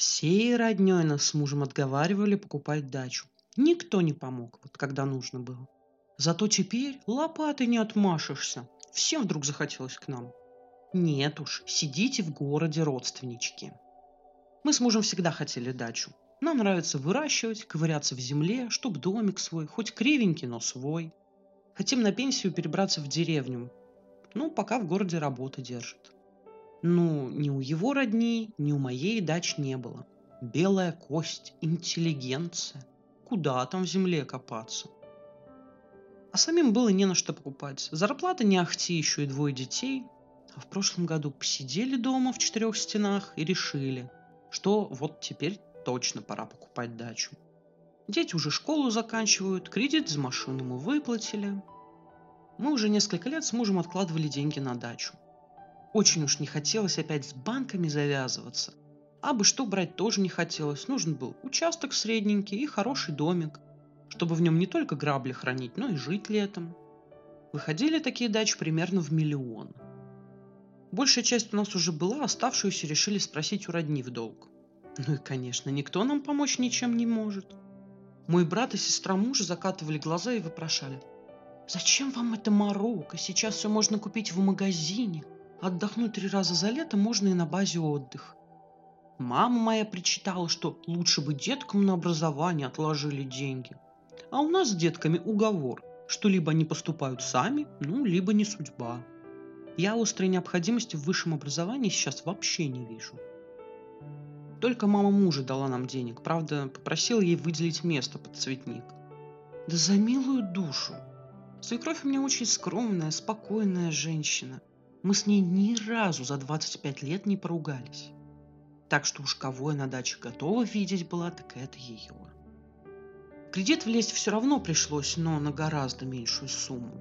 Всей роднёй нас с мужем отговаривали покупать дачу. Никто не помог, вот когда нужно было. Зато теперь лопатой не отмашешься. Всем вдруг захотелось к нам. Нет уж, сидите в городе, родственнички. Мы с мужем всегда хотели дачу. Нам нравится выращивать, ковыряться в земле, чтоб домик свой, хоть кривенький, но свой. Хотим на пенсию перебраться в деревню. Ну, пока в городе работа держит. Ну, ни у его родни, ни у моей дач не было. Белая кость, интеллигенция. Куда там в земле копаться? А самим было не на что покупать. Зарплата не ахти, еще и двое детей. А в прошлом году посидели дома в четырех стенах и решили, что вот теперь точно пора покупать дачу. Дети уже школу заканчивают, кредит за машину мы выплатили. Мы уже несколько лет с мужем откладывали деньги на дачу. Очень уж не хотелось опять с банками завязываться. А бы что брать тоже не хотелось. Нужен был участок средненький и хороший домик, чтобы в нем не только грабли хранить, но и жить летом. Выходили такие дачи примерно в миллион. Большая часть у нас уже была, оставшуюся решили спросить у родни в долг. Ну и, конечно, никто нам помочь ничем не может. Мой брат и сестра мужа закатывали глаза и вопрошали. «Зачем вам это Марокко? Сейчас все можно купить в магазине. Отдохнуть три раза за лето можно и на базе отдых». Мама моя причитала, что лучше бы деткам на образование отложили деньги. А у нас с детками уговор, что либо они поступают сами, ну, либо не судьба. Я острой необходимости в высшем образовании сейчас вообще не вижу. Только мама мужа дала нам денег, правда, попросила ей выделить место под цветник. Да за милую душу. Свекровь у меня очень скромная, спокойная женщина. Мы с ней ни разу за 25 лет не поругались. Так что уж кого я на даче готова видеть была, так это ее. Кредит влезть все равно пришлось, но на гораздо меньшую сумму.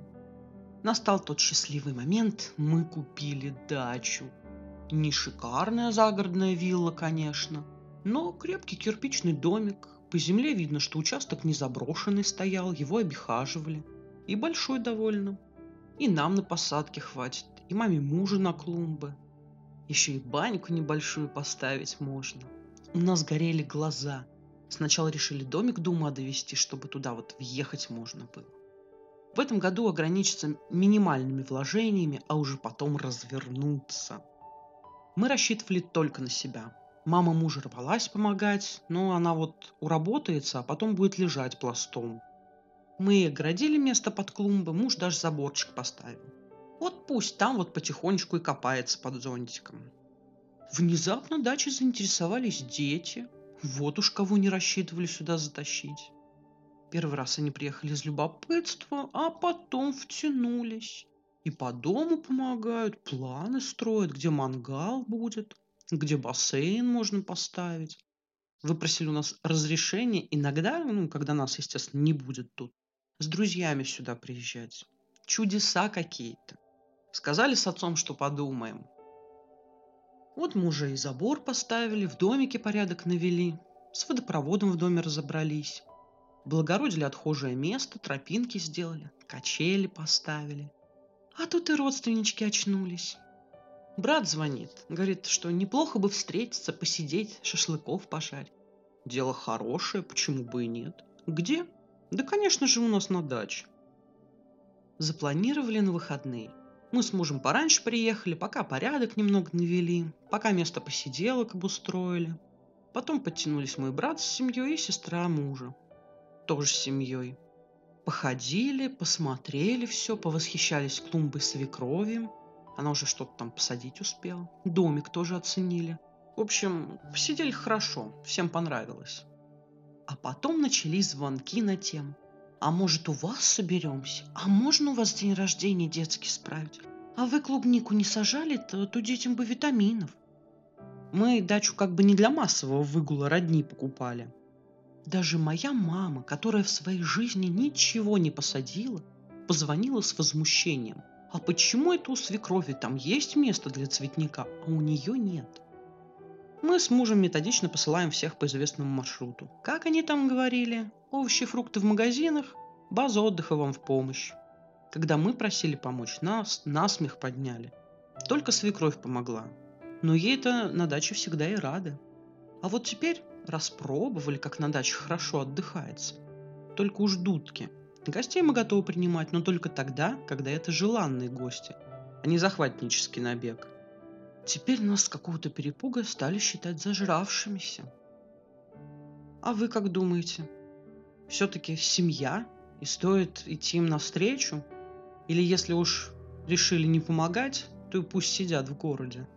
Настал тот счастливый момент, мы купили дачу. Не шикарная загородная вилла, конечно, но крепкий кирпичный домик. По земле видно, что участок не заброшенный стоял, его обихаживали. И большой довольно. И нам на посадке хватит, и маме мужа на клумбы. Еще и баньку небольшую поставить можно. У нас горели глаза. Сначала решили домик до ума довести, чтобы туда вот въехать можно было. В этом году ограничиться минимальными вложениями, а уже потом развернуться – мы рассчитывали только на себя. Мама мужа рвалась помогать, но она вот уработается, а потом будет лежать пластом. Мы оградили место под клумбы, муж даже заборчик поставил. Вот пусть там вот потихонечку и копается под зонтиком. Внезапно дачей заинтересовались дети. Вот уж кого не рассчитывали сюда затащить. Первый раз они приехали из любопытства, а потом втянулись. И по дому помогают, планы строят, где мангал будет, где бассейн можно поставить. Выпросили у нас разрешение иногда, ну, когда нас, естественно, не будет тут, с друзьями сюда приезжать. Чудеса какие-то. Сказали с отцом, что подумаем. Вот мы уже и забор поставили, в домике порядок навели, с водопроводом в доме разобрались. Благородили отхожее место, тропинки сделали, качели поставили – а тут и родственнички очнулись. Брат звонит, говорит, что неплохо бы встретиться, посидеть, шашлыков пожарить. Дело хорошее, почему бы и нет. Где? Да, конечно же, у нас на даче. Запланировали на выходные. Мы с мужем пораньше приехали, пока порядок немного навели, пока место посиделок обустроили. Потом подтянулись мой брат с семьей и сестра мужа. Тоже с семьей. Походили, посмотрели все, повосхищались клумбой свекрови. Она уже что-то там посадить успела. Домик тоже оценили. В общем, посидели хорошо, всем понравилось. А потом начались звонки на тему. А может у вас соберемся? А можно у вас день рождения детский справить? А вы клубнику не сажали, то, то детям бы витаминов. Мы дачу как бы не для массового выгула родни покупали, даже моя мама, которая в своей жизни ничего не посадила, позвонила с возмущением. А почему это у свекрови там есть место для цветника, а у нее нет? Мы с мужем методично посылаем всех по известному маршруту. Как они там говорили? Овощи, фрукты в магазинах, база отдыха вам в помощь. Когда мы просили помочь, нас насмех подняли. Только свекровь помогла. Но ей-то на даче всегда и рады. А вот теперь распробовали, как на даче хорошо отдыхается. Только уж дудки. Гостей мы готовы принимать, но только тогда, когда это желанные гости, а не захватнический набег. Теперь нас с какого-то перепуга стали считать зажравшимися. А вы как думаете? Все-таки семья и стоит идти им навстречу? Или если уж решили не помогать, то и пусть сидят в городе?